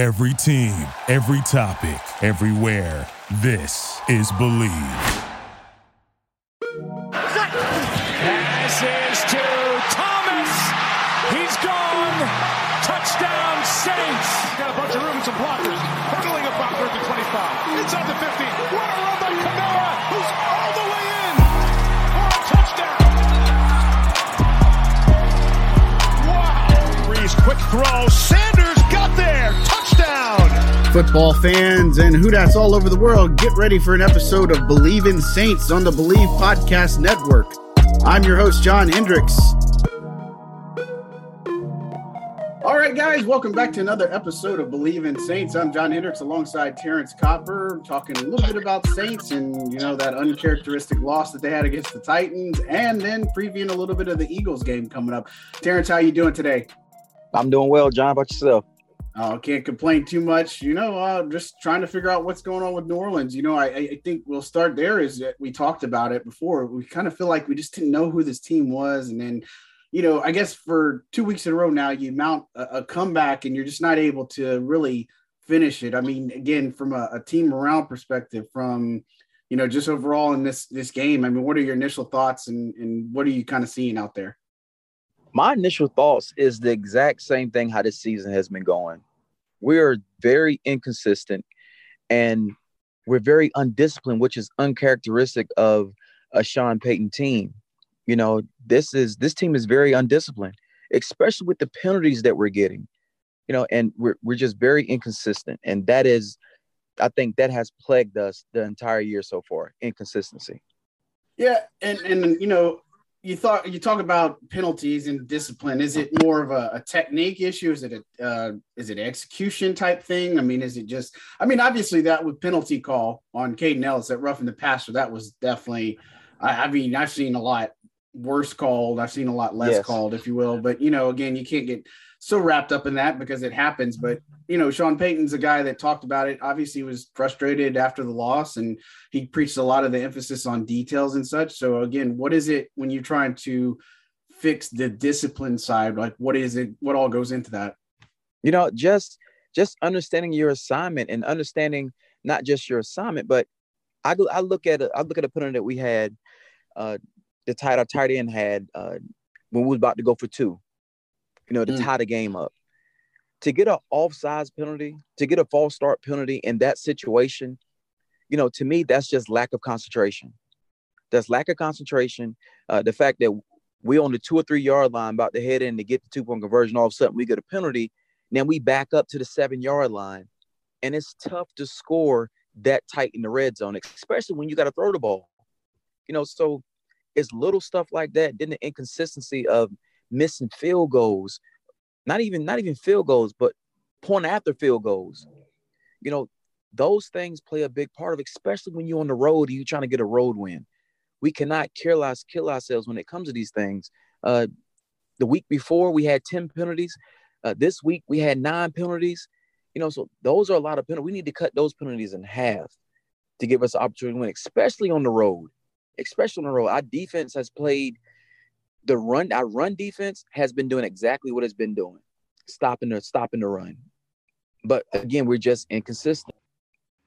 Every team, every topic, everywhere. This is Bleav. Pass is to Thomas. He's gone. Touchdown, Saints. Got a bunch of room and some blockers. Hurdling it backward to 25. Inside the 50. What a run by Kamara, who's all the way in for a touchdown. Wow. Brees, quick throw. Sanders got there. Touchdown. Football fans and Who Dats all over the world, get ready for an episode of Bleav in Saints on the Bleav Podcast Network. I'm your host, John Hendricks. All right, guys, welcome back to another episode of Bleav in Saints. I'm John Hendricks alongside Terrance Copper, talking a little bit about Saints and, you know, that uncharacteristic loss that they had against the Titans, and then previewing a little bit of the Eagles game coming up. Terrance, how you doing today? I'm doing well, John. How about yourself? Uh, can't complain too much. You know, uh, just trying to figure out what's going on with New Orleans. You know, I, I think we'll start there. Is that we talked about it before. We kind of feel like we just didn't know who this team was, and then, you know, I guess for two weeks in a row now, you mount a, a comeback, and you're just not able to really finish it. I mean, again, from a, a team morale perspective, from you know, just overall in this this game. I mean, what are your initial thoughts, and and what are you kind of seeing out there? My initial thoughts is the exact same thing how this season has been going. We are very inconsistent and we're very undisciplined, which is uncharacteristic of a Sean Payton team. You know, this is this team is very undisciplined, especially with the penalties that we're getting. You know, and we're we're just very inconsistent. And that is I think that has plagued us the entire year so far, inconsistency. Yeah, and and you know, you thought you talk about penalties and discipline. Is it more of a, a technique issue? Is it a uh, is it execution type thing? I mean, is it just? I mean, obviously that with penalty call on Kaden Elliss that roughing the passer that was definitely. I, I mean, I've seen a lot worse called. I've seen a lot less Yes. called, if you will. But you know, again, you can't get so wrapped up in that because it happens. But you know, Sean Payton's a guy that talked about it. Obviously, was frustrated after the loss, and he preached a lot of the emphasis on details and such. So again, what is it when you're trying to fix the discipline side? Like, what is it? What all goes into that? you know just just understanding your assignment and understanding not just your assignment but i, I look at it i look at a penalty that we had uh the tight our tight end had uh when we was about to go for two you know to Mm. tie the game up to get an offsides penalty to get a false start penalty in that situation you know to me that's just lack of concentration that's lack of concentration uh the fact that we on the two or three yard line about to head in to get the two point conversion all of a sudden we get a penalty then we back up to the seven yard line. And it's tough to score that tight in the red zone, especially when you got to throw the ball. You know, so it's little stuff like that. Then the inconsistency of missing field goals, not even not even field goals, but point after field goals. You know, those things play a big part of, especially when you're on the road and you're trying to get a road win. We cannot kill us kill ourselves when it comes to these things. Uh, the week before we had 10 penalties. Uh, this week we had nine penalties. You know, so those are a lot of penalties. We need to cut those penalties in half to give us an opportunity to win, especially on the road. Especially on the road. Our defense has played the run, our run defense has been doing exactly what it's been doing, stopping the stopping the run. But again, we're just inconsistent.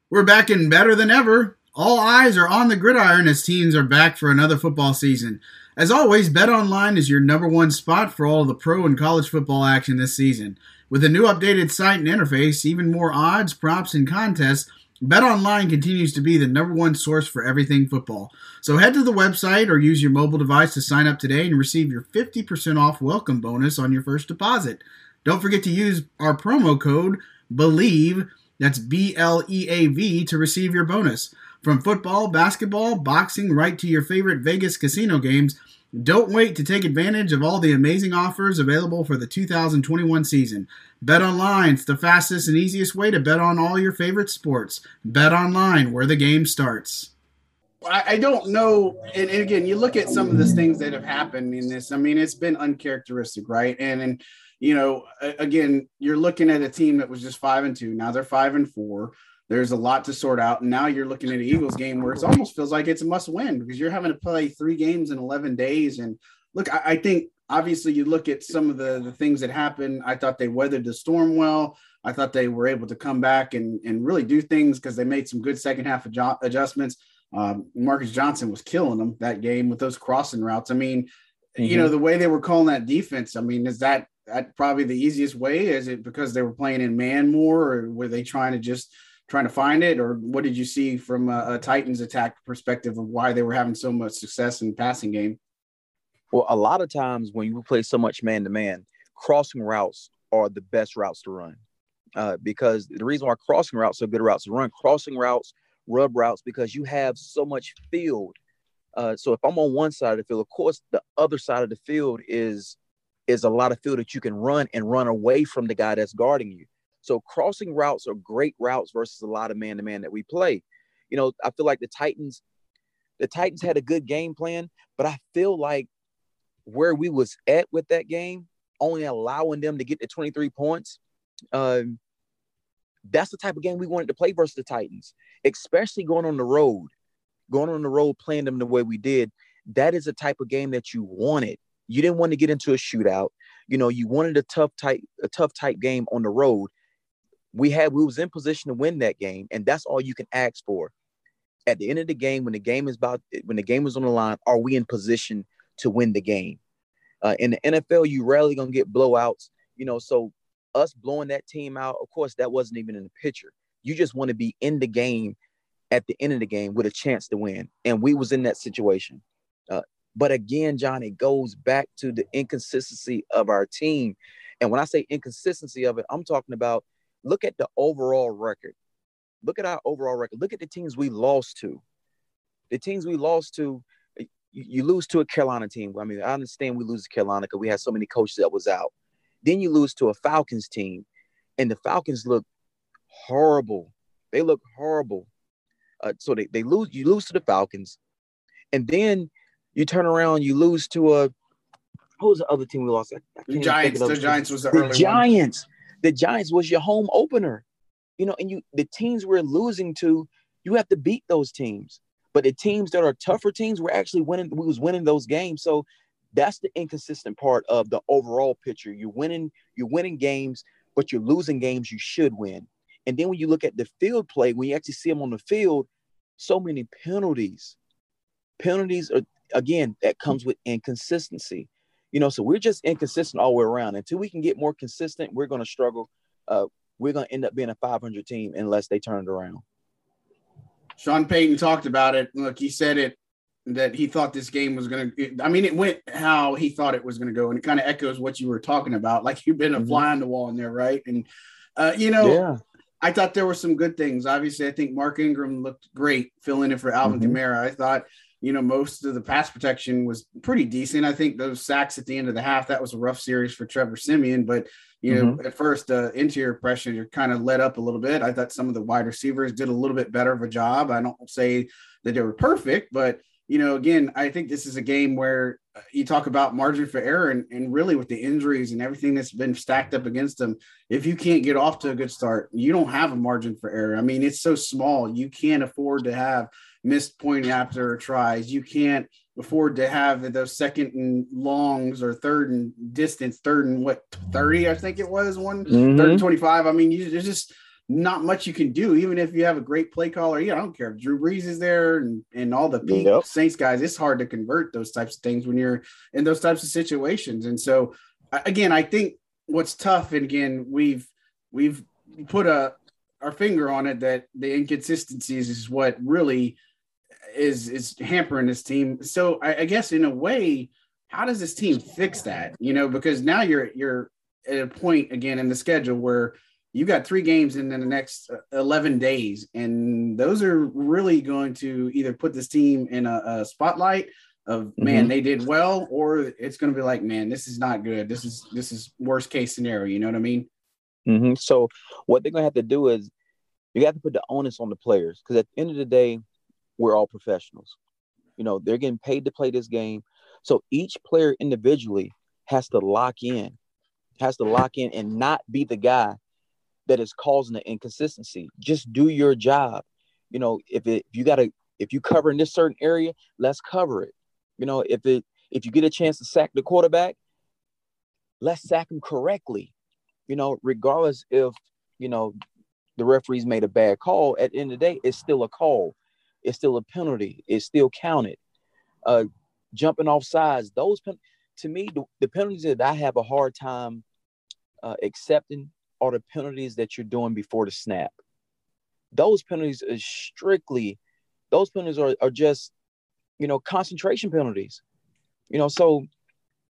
We're back and better than ever. All eyes are on the gridiron as teams are back for another football season. As always, BetOnline is your number one spot for all of the pro and college football action this season. With a new updated site and interface, even more odds, props, and contests, BetOnline continues to be the number one source for everything football. So head to the website or use your mobile device to sign up today and receive your 50% off welcome bonus on your first deposit. Don't forget to use our promo code BLEAV, that's B L E A V, to receive your bonus. From football, basketball, boxing, right to your favorite Vegas casino games, don't wait to take advantage of all the amazing offers available for the 2021 season. Bet online, it's the fastest and easiest way to bet on all your favorite sports. Bet online, where the game starts. I, don't know. And, and again, you look at some of the things that have happened in this. I mean, it's been uncharacteristic, right? And and you know, again, you're looking at a team that was just five and two. Now they're five and four. There's a lot to sort out. And now you're looking at an Eagles game where it almost feels like it's a must win because you're having to play three games in 11 days. And look, I, I think obviously you look at some of the, the things that happened. I thought they weathered the storm well. I thought they were able to come back and, and really do things because they made some good second half adju- adjustments. Um, Marcus Johnson was killing them that game with those crossing routes. I mean, mm-hmm. you know, the way they were calling that defense, I mean, is that, that probably the easiest way? Is it because they were playing in man more or were they trying to just trying to find it? Or what did you see from a, a Titans attack perspective of why they were having so much success in passing game? Well, a lot of times when you play so much man to man, crossing routes are the best routes to run. Uh, because the reason why crossing routes are good routes to run, crossing routes, rub routes, because you have so much field. Uh, so if I'm on one side of the field, of course, the other side of the field is is a lot of field that you can run and run away from the guy that's guarding you. So crossing routes are great routes versus a lot of man to man that we play. You know, I feel like the Titans, the Titans had a good game plan, but I feel like where we was at with that game, only allowing them to get to 23 points, um, that's the type of game we wanted to play versus the Titans, especially going on the road, going on the road, playing them the way we did. That is the type of game that you wanted. You didn't want to get into a shootout. You know, you wanted a tough type, a tough type game on the road. We had, we was in position to win that game, and that's all you can ask for. At the end of the game, when the game is about, when the game is on the line, are we in position to win the game? Uh, in the NFL, you rarely gonna get blowouts. You know, so us blowing that team out, of course, that wasn't even in the picture. You just want to be in the game at the end of the game with a chance to win, and we was in that situation. Uh, but again, John, it goes back to the inconsistency of our team. And when I say inconsistency of it, I'm talking about look at the overall record. Look at our overall record. Look at the teams we lost to. The teams we lost to, you, you lose to a Carolina team. I mean, I understand we lose to Carolina because we had so many coaches that was out. Then you lose to a Falcons team, and the Falcons look horrible. They look horrible. Uh, so they, they lose. You lose to the Falcons, and then you turn around. You lose to a who was the other team we lost? I, I the Giants. The Giants was the, the Giants. One. The Giants was your home opener. You know, and you the teams we're losing to, you have to beat those teams. But the teams that are tougher teams, we're actually winning. We was winning those games. So that's the inconsistent part of the overall picture. You're winning, you're winning games, but you're losing games you should win. And then when you look at the field play, when you actually see them on the field, so many penalties. Penalties are again that comes with inconsistency. You know, so we're just inconsistent all the way around. Until we can get more consistent, we're going to struggle. Uh, we're going to end up being a 500 team unless they turn it around. Sean Payton talked about it. Look, he said it that he thought this game was going to i mean it went how he thought it was going to go and it kind of echoes what you were talking about like you've been a mm-hmm. fly on the wall in there right and uh, you know yeah. i thought there were some good things obviously i think mark ingram looked great filling in for alvin mm-hmm. kamara i thought you know most of the pass protection was pretty decent i think those sacks at the end of the half that was a rough series for trevor Siemian. but you know mm-hmm. at first uh, interior pressure you're kind of let up a little bit i thought some of the wide receivers did a little bit better of a job i don't say that they were perfect but you know, again, I think this is a game where uh, you talk about margin for error and, and really with the injuries and everything that's been stacked up against them, if you can't get off to a good start, you don't have a margin for error. I mean, it's so small. You can't afford to have missed point after tries. You can't afford to have those second and longs or third and distance, third and what, 30, I think it was one, mm-hmm. third and 25. I mean, you, there's just not much you can do, even if you have a great play caller. Yeah, I don't care if Drew Brees is there and, and all the peak yep. Saints guys. It's hard to convert those types of things when you're in those types of situations. And so, again, I think what's tough, and again, we've we've put a our finger on it that the inconsistencies is what really is is hampering this team. So I, I guess in a way, how does this team fix that? You know, because now you're you're at a point again in the schedule where you got three games in the next uh, 11 days and those are really going to either put this team in a, a spotlight of man mm-hmm. they did well or it's going to be like man this is not good this is this is worst case scenario you know what i mean mm-hmm. so what they're going to have to do is you got to put the onus on the players because at the end of the day we're all professionals you know they're getting paid to play this game so each player individually has to lock in has to lock in and not be the guy that is causing the inconsistency. Just do your job. You know, if it if you gotta if you cover in this certain area, let's cover it. You know, if it if you get a chance to sack the quarterback, let's sack him correctly. You know, regardless if you know, the referees made a bad call, at the end of the day, it's still a call. It's still a penalty. It's still counted. Uh, jumping off sides, those pen- to me, the, the, penalties that I have a hard time uh, accepting are the penalties that you're doing before the snap. Those penalties are strictly, those penalties are, are just, you know, concentration penalties. You know, so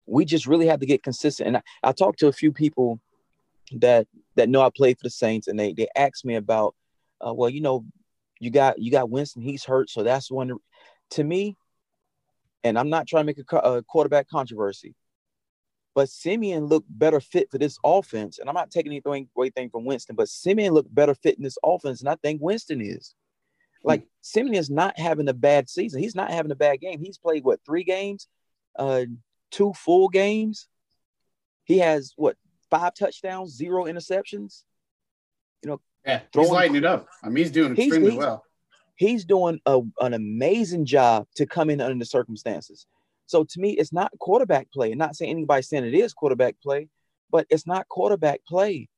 we just really have to get consistent. And I, I talked to a few people that that know I played for the Saints, and they they asked me about, uh, well, you know, you got you got Winston, he's hurt, so that's one. To me, and I'm not trying to make a, a quarterback controversy, but Siemian looked better fit for this offense, and I'm not taking anything away thing from Winston, but Siemian looked better fit in this offense, and I think Winston is. Like mm Siemian is not having a bad season. He's not having a bad game. He's played what three games, uh, two full games. He has what five touchdowns, zero interceptions. You know, yeah, he's lighting it up. I mean, he's doing extremely he's, well. He's doing a, an amazing job to come in under the circumstances. So to me, it's not quarterback play. I'm not saying anybody saying it is quarterback play, but it's not quarterback play.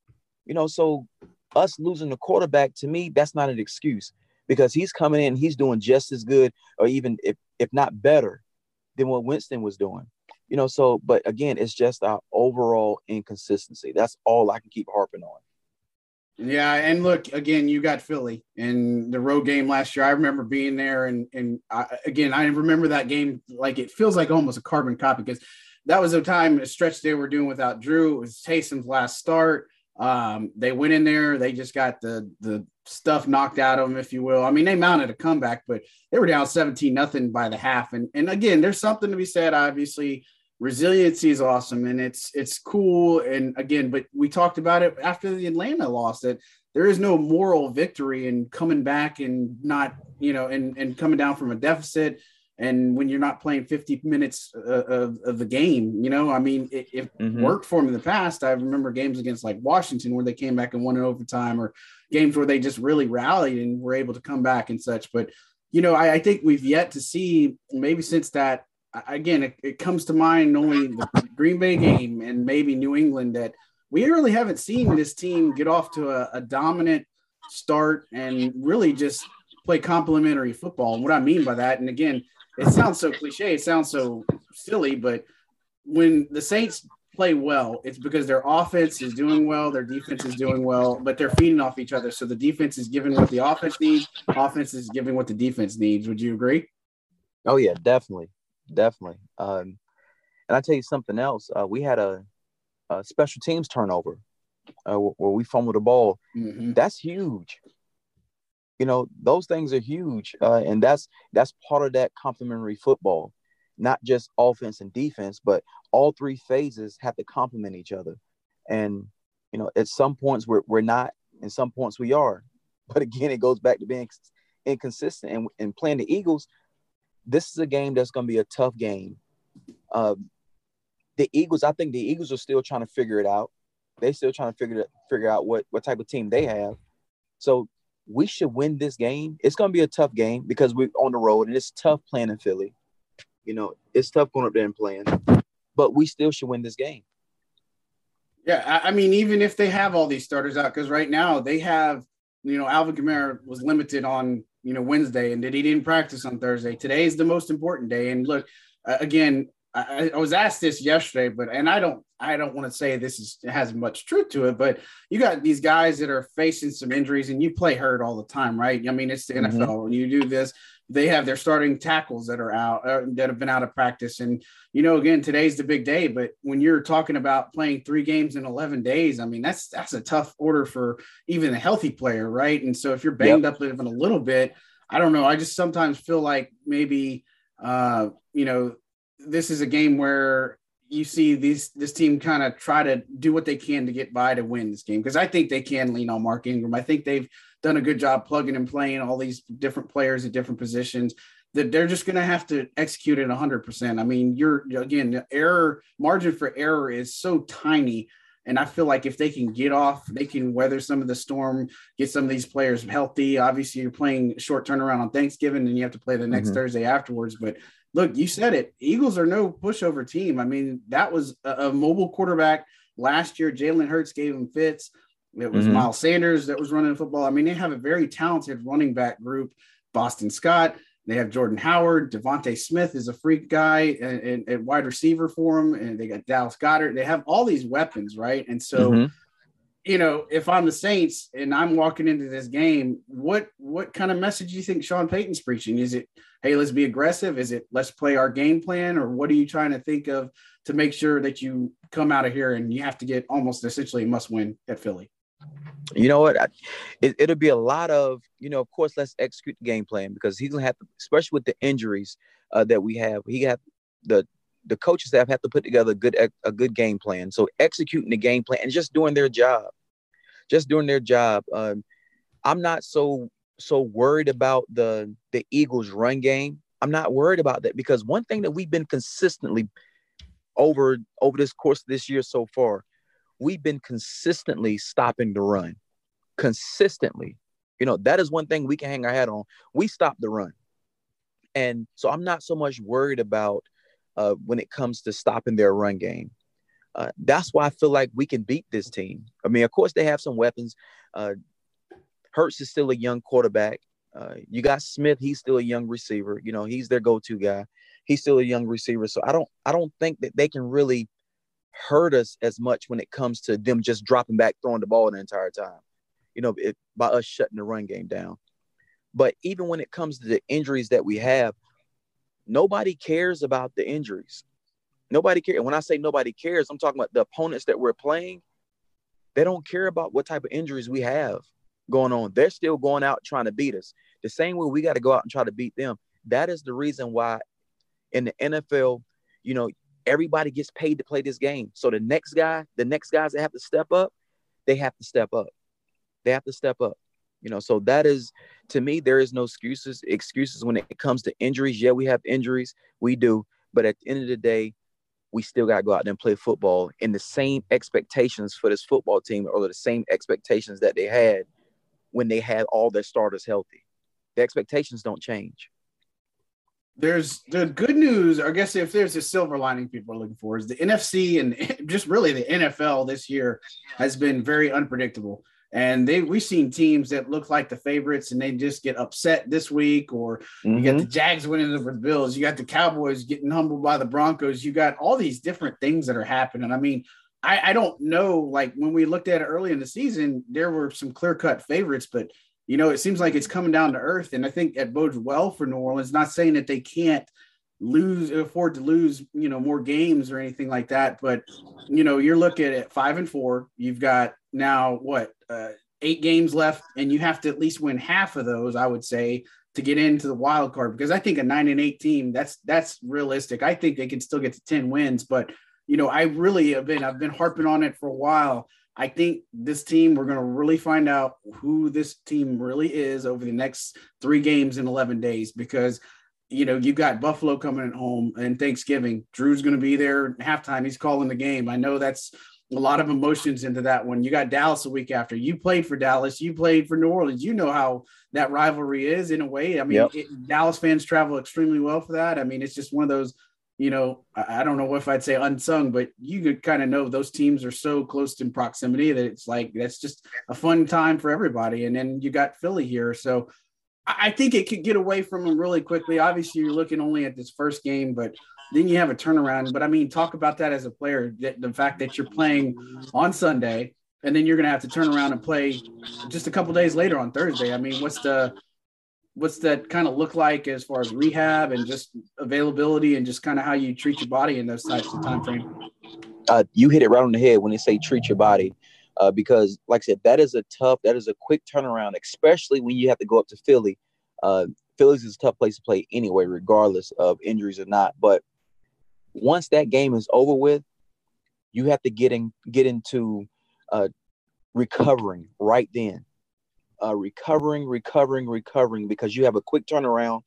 You know, so us losing the quarterback to me, that's not an excuse because he's coming in, he's doing just as good, or even if if not better, than what Winston was doing you know, so but again, it's just our overall inconsistency. That's all I can keep harping on. Yeah, and look again, you got Philly in the road game last year. I remember being there, and and I, again, I remember that game like it feels like almost a carbon copy because that was a time a stretch they were doing without Drew. It was Taysom's last start. Um, they went in there, they just got the the stuff knocked out of them, if you will. I mean, they mounted a comeback, but they were down 17 nothing by the half. And and again, there's something to be said, obviously, resiliency is awesome and it's it's cool and again but we talked about it after the atlanta loss that there is no moral victory in coming back and not you know and and coming down from a deficit and when you're not playing 50 minutes uh, of, of the game you know i mean it, it mm-hmm. worked for them in the past i remember games against like washington where they came back and won in overtime or games where they just really rallied and were able to come back and such but you know I, I think we've yet to see maybe since that again, it, it comes to mind only the Green Bay game and maybe New England that we really haven't seen this team get off to a, a dominant start and really just play complementary football. And what I mean by that, and again, it sounds so cliche, it sounds so silly, but when the Saints play well, it's because their offense is doing well, their defense is doing well, but they're feeding off each other. So the defense is giving what the offense needs, offense is giving what the defense needs. Would you agree? Oh yeah, definitely definitely. Um, and I tell you something else. Uh, we had a, a, special teams turnover uh, where we fumbled the ball. Mm-hmm. That's huge. You know, those things are huge, uh, and that's that's part of that complementary football. Not just offense and defense, but all three phases have to complement each other. And you know, at some points we're we're not, and some points we are. But again, it goes back to being inconsistent. And, and playing the Eagles, this is a game that's going to be a tough game. Uh, the Eagles, I think the Eagles are still trying to figure it out. They're still trying to figure figure out what what type of team they have. So we should win this game. It's going to be a tough game because we're on the road and it's tough playing in Philly. You know, it's tough going up there and playing, but we still should win this game. Yeah, I mean, even if they have all these starters out, because right now they have, you know, Alvin Kamara was limited on you know Wednesday and that he didn't practice on Thursday. Today is the most important day. And look, uh, again, I, I, was asked this yesterday, but and I don't I don't want to say this is has much truth to it, but you got these guys that are facing some injuries and you play hurt all the time, right? I mean, it's the mm-hmm. NFL. You do this, they have their starting tackles that are out uh, that have been out of practice and you know again today's the big day but when you're talking about playing three games in 11 days i mean that's that's a tough order for even a healthy player right and so if you're banged yep. up even a little bit i don't know i just sometimes feel like maybe uh you know this is a game where you see these this team kind of try to do what they can to get by to win this game because I think they can lean on Mark Ingram. I think they've done a good job plugging and playing all these different players at different positions that they're just going to have to execute it 100%. I mean, you're again, the error margin for error is so tiny. And I feel like if they can get off, they can weather some of the storm, get some of these players healthy. Obviously, you're playing short turnaround on Thanksgiving and you have to play the next mm-hmm. Thursday afterwards. But look, you said it. Eagles are no pushover team. I mean, that was a, a mobile quarterback last year. Jalen Hurts gave him fits It was mm-hmm. Miles Sanders that was running the football. I mean, they have a very talented running back group. Boston Scott, they have Jordan Howard, DeVonta Smith is a freak guy and, and, wide receiver for them, and they got Dallas Goedert. They have all these weapons, right? And so, mm-hmm. you know, if I'm the Saints and I'm walking into this game, what what kind of message do you think Sean Payton's preaching? Is it, hey, let's be aggressive? Is it let's play our game plan, or what are you trying to think of to make sure that you come out of here and you have to get almost essentially a must win at Philly? You know what? It, it'll be a lot of, you know, of course, let's execute the game plan because he's gonna have to, especially with the injuries uh, that we have. He got the the coaches staff have to put together a good a good game plan. So executing the game plan and just doing their job, just doing their job. Um, I'm not so so worried about the the Eagles' run game. I'm not worried about that because one thing that we've been consistently over over this course this year so far we've been consistently stopping the run. Consistently. You know, that is one thing we can hang our hat on. We stop the run. And so I'm not so much worried about uh, when it comes to stopping their run game. Uh, that's why I feel like we can beat this team. I mean, of course, they have some weapons. Uh, Hurts is still a young quarterback. Uh, you got Smith; he's still a young receiver. You know, he's their go-to guy. He's still a young receiver. So I don't, I don't think that they can really hurt us as much when it comes to them just dropping back, throwing the ball the entire time. You know, it, by us shutting the run game down. But even when it comes to the injuries that we have, nobody cares about the injuries. Nobody cares. When I say nobody cares, I'm talking about the opponents that we're playing. They don't care about what type of injuries we have going on. They're still going out trying to beat us. The same way we got to go out and try to beat them. That is the reason why in the NFL, you know, everybody gets paid to play this game. So the next guy, the next guys that have to step up, they have to step up. They have to step up. You know, so that is to me, there is no excuses. Excuses when it comes to injuries. Yeah, we have injuries, we do, but at the end of the day, we still got to go out there and play football. And the same expectations for this football team are the same expectations that they had when they had all their starters healthy. The expectations don't change there's the good news. I guess if there's a silver lining people are looking for is the NFC and just really the NFL this year has been very unpredictable. And they we've seen teams that look like the favorites and they just get upset this week, or mm-hmm. you got the. Jags winning over the Bills, you got the Cowboys getting humbled by the Broncos, you got all these different things that are happening. I mean, I, I don't know. Like when we looked at it early in the season, there were some clear cut favorites, but you know, it seems like it's coming down to earth. And I think it bodes well for New Orleans, not saying that they can't lose afford to lose you know more games or anything like that but you know you're looking at five and four. You've got now what uh, eight games left and you have to at least win half of those i would say to get into the wild card because i think a nine and eight team that's that's realistic. I think they can still get to 10 wins but you know i really have been i've been harping on it for a while I think this team, we're going to really find out who this team really is over the next three games in 11 days because, you know, you've got Buffalo coming at home and Thanksgiving. Drew's going to be there halftime. He's calling the game. I know that's a lot of emotions into that one. You got Dallas a week after. You played for Dallas. You played for New Orleans. You know how that rivalry is in a way. I mean, yep. it, Dallas fans travel extremely well for that. I mean, it's just one of those you know, I don't know if I'd say unsung, but you could kind of know those teams are so close in proximity that it's like that's just a fun time for everybody. And then you got Philly here. So I think it could get away from them really quickly. Obviously, you're looking only at this first game, but then you have a turnaround. But I mean, talk about that as a player the fact that you're playing on Sunday and then you're going to have to turn around and play just a couple days later on Thursday. I mean, what's the what's that kind of look like as far as rehab and just availability and just kind of how you treat your body in those types of time frame? Uh, you hit it right on the head when they say treat your body, uh, because like I said, that is a tough, that is a quick turnaround, especially when you have to go up to Philly. Uh, Philly's is a tough place to play anyway, regardless of injuries or not. But once that game is over with, you have to get in, get into uh, recovering right then uh, recovering, recovering, recovering because you have a quick turnaround.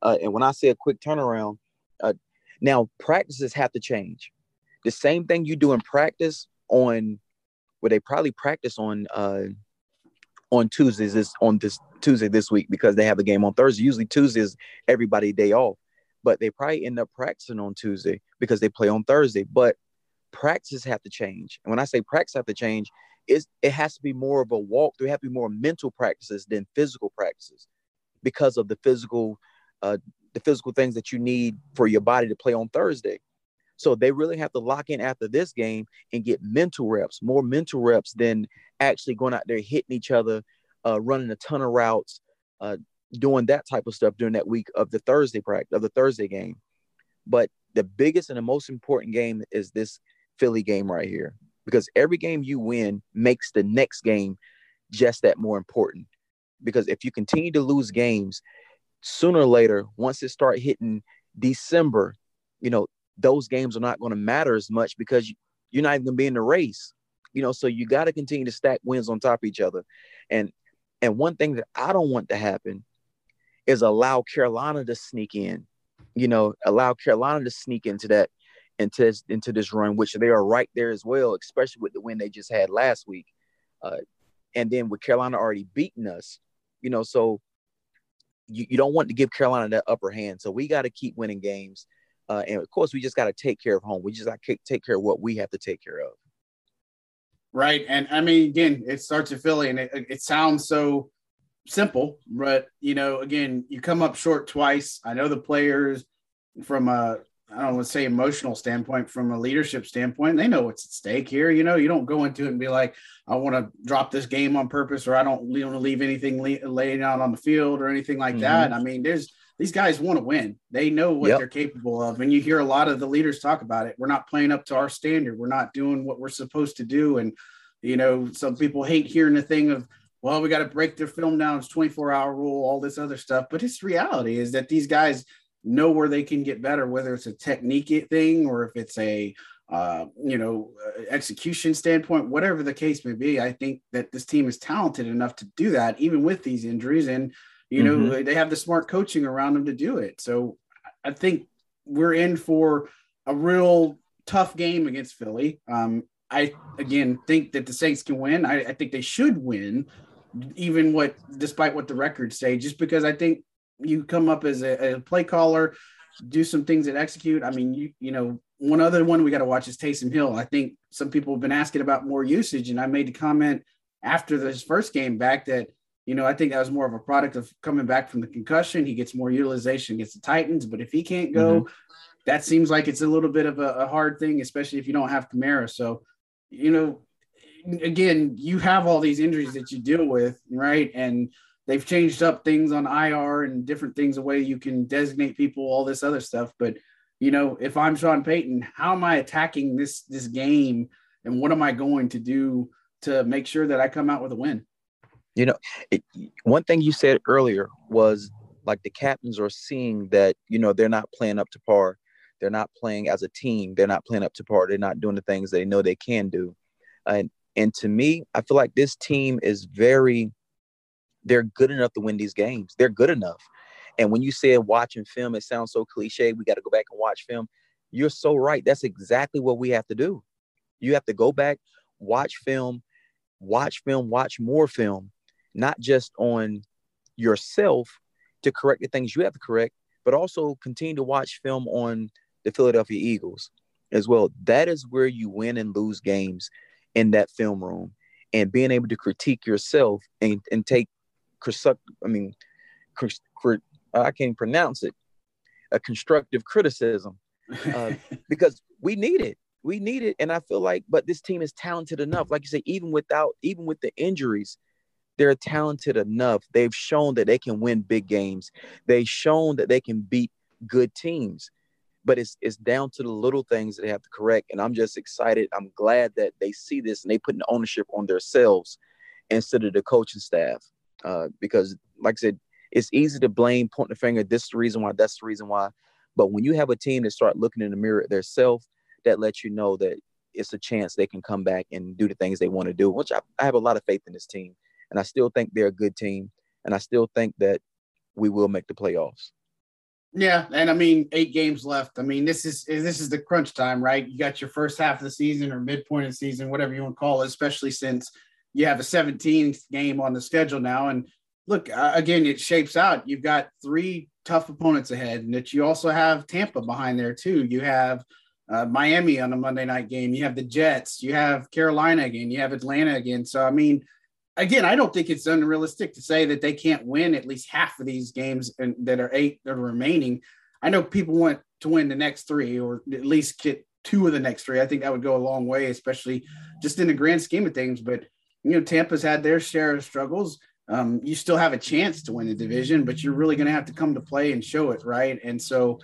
Uh, and when I say a quick turnaround, uh, now practices have to change. The same thing you do in practice on where they probably practice on uh, on Tuesdays is on this Tuesday this week because they have the game on Thursday. Usually Tuesday is everybody day off, but they probably end up practicing on Tuesday because they play on Thursday. But practices have to change. And when I say practice have to change, it's, it has to be more of a walk. There have to be more mental practices than physical practices because of the physical, uh, the physical things that you need for your body to play on Thursday. So they really have to lock in after this game and get mental reps, more mental reps than actually going out there hitting each other, uh, running a ton of routes, uh, doing that type of stuff during that week of the Thursday practice of the Thursday game. But the biggest and the most important game is this Philly game right here because every game you win makes the next game just that more important. Because if you continue to lose games, sooner or later, once it start hitting December, you know, those games are not going to matter as much because you're not even going to be in the race. You know, so you got to continue to stack wins on top of each other. And and one thing that I don't want to happen is allow Carolina to sneak in. You know, allow Carolina to sneak into that into this, into this run, which they are right there as well, especially with the win they just had last week. Uh, and then with Carolina already beating us, you know, so you, you don't want to give Carolina that upper hand. So we got to keep winning games. Uh, and of course, we just got to take care of home. We just got to take care of what we have to take care of. Right. And I mean, again, it starts at Philly and it, it sounds so simple, but you know, again, you come up short twice. I know the players from a I don't want to say emotional standpoint, from a leadership standpoint, they know what's at stake here. You know, you don't go into it and be like, I want to drop this game on purpose, or I don't want to leave anything laying out on the field or anything like mm-hmm. that. I mean, there's these guys want to win. They know what yep. they're capable of. And you hear a lot of the leaders talk about it. We're not playing up to our standard. We're not doing what we're supposed to do. And, you know, some people hate hearing the thing of, well, we got to break their film down. It's 24 hour rule, all this other stuff. But it's reality is that these guys know where they can get better, whether it's a technique thing or if it's a, uh, you know, uh, execution standpoint, whatever the case may be. I think that this team is talented enough to do that, even with these injuries. And, you know, mm-hmm. they have the smart coaching around them to do it. So I think we're in for a real tough game against Philly. Um, I again think that the Saints can win. I, I think they should win even what despite what the records say, just because I think you come up as a, a play caller, do some things that execute. I mean, you you know, one other one we got to watch is Taysom Hill. I think some people have been asking about more usage, and I made the comment after this first game back that you know I think that was more of a product of coming back from the concussion. He gets more utilization against the Titans, but if he can't go, mm-hmm. that seems like it's a little bit of a, a hard thing, especially if you don't have Kamara. So, you know, again, you have all these injuries that you deal with, right? And they've changed up things on IR and different things, the way you can designate people, all this other stuff. But you know, if I'm Sean Payton, how am I attacking this this game, and what am I going to do to make sure that I come out with a win? You know, it, one thing you said earlier was like the captains are seeing that you know they're not playing up to par. They're not playing as a team. They're not playing up to par. They're not doing the things they know they can do. And and to me, I feel like this team is very, they're good enough to win these games. They're good enough. And when you said watching film, it sounds so cliche. We got to go back and watch film. You're so right. That's exactly what we have to do. You have to go back, watch film, watch film, watch more film, not just on yourself to correct the things you have to correct, but also continue to watch film on the Philadelphia Eagles as well. That is where you win and lose games in that film room and being able to critique yourself and, and take I mean, I can't pronounce it, a constructive criticism uh, because we need it. We need it. And I feel like, but this team is talented enough. Like you say, even without, even with the injuries, they're talented enough. They've shown that they can win big games. They've shown that they can beat good teams but it's it's down to the little things that they have to correct. And I'm just excited. I'm glad that they see this and they put an ownership on themselves instead of the coaching staff. Uh, because like I said, it's easy to blame, point the finger, this is the reason why, that's the reason why. But when you have a team that start looking in the mirror at themselves, that lets you know that it's a chance they can come back and do the things they want to do, which I, I have a lot of faith in this team. And I still think they're a good team. And I still think that we will make the playoffs. Yeah, and I mean, eight games left. I mean, this is this is the crunch time, right? You got your first half of the season or midpoint of the season, whatever you want to call it, especially since you have a 17th game on the schedule now. And look, uh, again, it shapes out. You've got three tough opponents ahead, and that you also have Tampa behind there too. You have uh, Miami on a Monday night game. You have the Jets. You have Carolina again. You have Atlanta again. So I mean, again, I don't think it's unrealistic to say that they can't win at least half of these games and that are eight that are remaining. I know people want to win the next three or at least get two of the next three. I think that would go a long way, especially just in the grand scheme of things. But you know, Tampa's had their share of struggles. Um, you still have a chance to win the division, but you're really going to have to come to play and show it, right? And so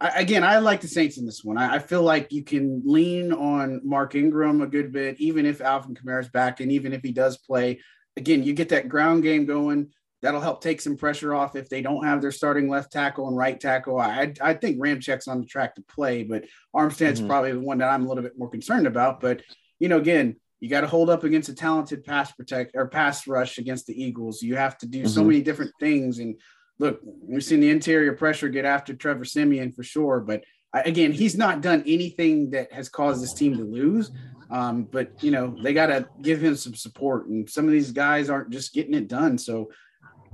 I, again, I like the Saints in this one. I, I, feel like you can lean on Mark Ingram a good bit, even if Alvin Kamara's back, and even if he does play. Again, you get that ground game going. That'll help take some pressure off if they don't have their starting left tackle and right tackle. I, I think Ramczyk's on the track to play, but Armstead's mm-hmm. probably the one that I'm a little bit more concerned about. But you know, again, you got to hold up against a talented pass protect or pass rush against the Eagles. You have to do mm-hmm. so many different things and look, we've seen the interior pressure get after Trevor Siemian for sure. But again, he's not done anything that has caused this team to lose. Um, but you know, they got to give him some support, and some of these guys aren't just getting it done. So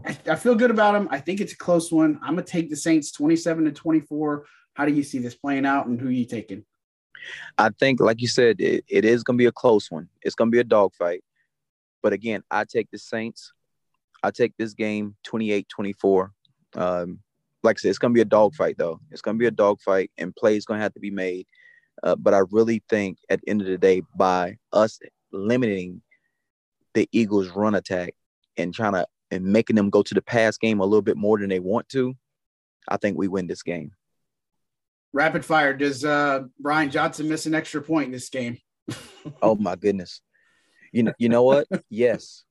I, I feel good about him. I think it's a close one. I'm gonna take the Saints 27 to 24. How do you see this playing out, and who are you taking? I think, like you said, it, it is gonna be a close one. It's gonna be a dogfight. But again, I take the Saints. I take this game 28 24. Um, like I said, it's gonna be a dogfight though. It's gonna be a dogfight, and plays gonna have to be made. Uh, but I really think at the end of the day, by us limiting the Eagles' run attack and trying to and making them go to the pass game a little bit more than they want to, I think we win this game. Rapid fire. Does uh, Brian Johnson miss an extra point in this game? oh my goodness. You know, you know what? Yes.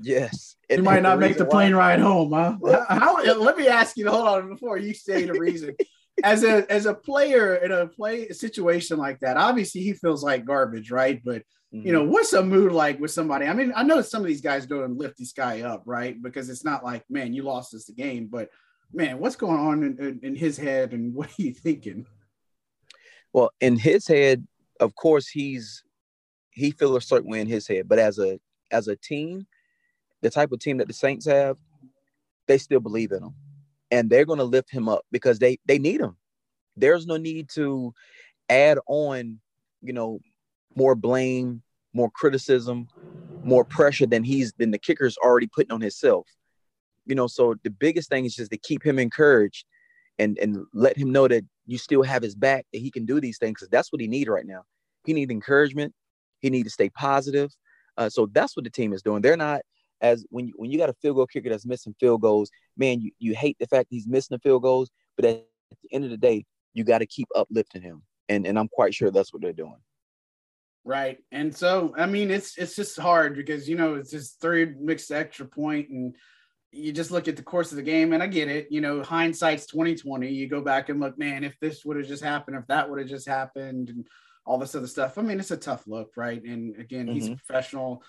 Yes. You might not make the plane why. ride home, huh? How, let me ask you, hold on, before you say the reason. as a as a player in a play situation like that, obviously he feels like garbage, right? But you know, mm-hmm. what's a mood like with somebody? I mean, I know some of these guys go and lift this guy up, right? Because it's not like, man, you lost us the game, but man, what's going on in, in, his head and what are you thinking? Well, in his head, of course, he's he feels a certain way in his head, but as a as a team, the type of team that the Saints have, they still believe in him, and they're going to lift him up because they they need him. There's no need to add on, you know, more blame, more criticism, more pressure than he's than the kicker's already putting on himself. You know, so the biggest thing is just to keep him encouraged and and let him know that you still have his back, that he can do these things because that's what he needs right now. He needs encouragement. He needs to stay positive. Uh, so that's what the team is doing. They're not as when you when you got a field goal kicker that's missing field goals, man, you, you hate the fact he's missing the field goals, but at, the end of the day, you got to keep uplifting him. And and I'm quite sure that's what they're doing. Right. And so I mean it's it's just hard because you know it's just three mixed extra point and you just look at the course of the game and I get it, you know, hindsight's 2020. You go back and look, man, if this would have just happened, if that would have just happened and all this other stuff. I mean, it's a tough look, right? And again, mm-hmm. he's a mm-hmm. professional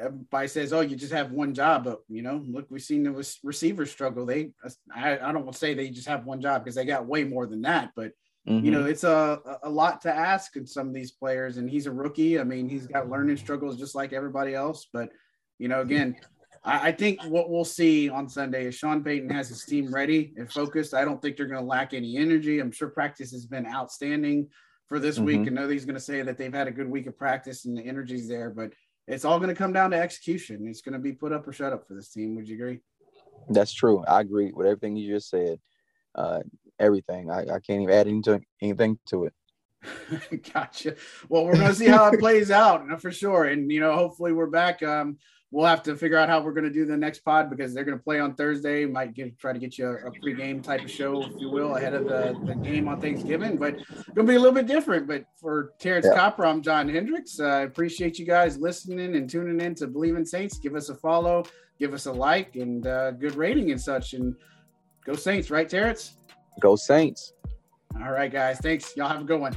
everybody says, "Oh, you just have one job," but you know, look, we've seen the receivers struggle. They, I, I don't want to say they just have one job because they got way more than that, but mm-hmm. you know, it's a a lot to ask in some of these players. And he's a rookie. I mean, he's got learning struggles just like everybody else. But you know, again, I, I think what we'll see on Sunday is Sean Payton has his team ready and focused. I don't think they're going to lack any energy. I'm sure practice has been outstanding for this mm-hmm. week. I know he's going to say that they've had a good week of practice and the energy's there, but it's all going to come down to execution. It's going to be put up or shut up for this team. Would you agree? That's true. I agree with everything you just said. Uh, everything. I, I can't even add anything, anything to it. gotcha. Well, we're going to see how it plays out for sure. And, you know, hopefully we're back. Um, we'll have to figure out how we're going to do the next pod because they're going to play on Thursday. Might get try to get you a, a pre-game type of show, if you will, ahead of the, the game on Thanksgiving. But going to be a little bit different. But for Terrance yeah. Copper, I'm John Hendricks. I uh, appreciate you guys listening and tuning in to Bleav in Saints. Give us a follow, give us a like, and uh, good rating and such. And go Saints, right, Terrance? Go Saints. All right, guys. Thanks. Y'all have a good one.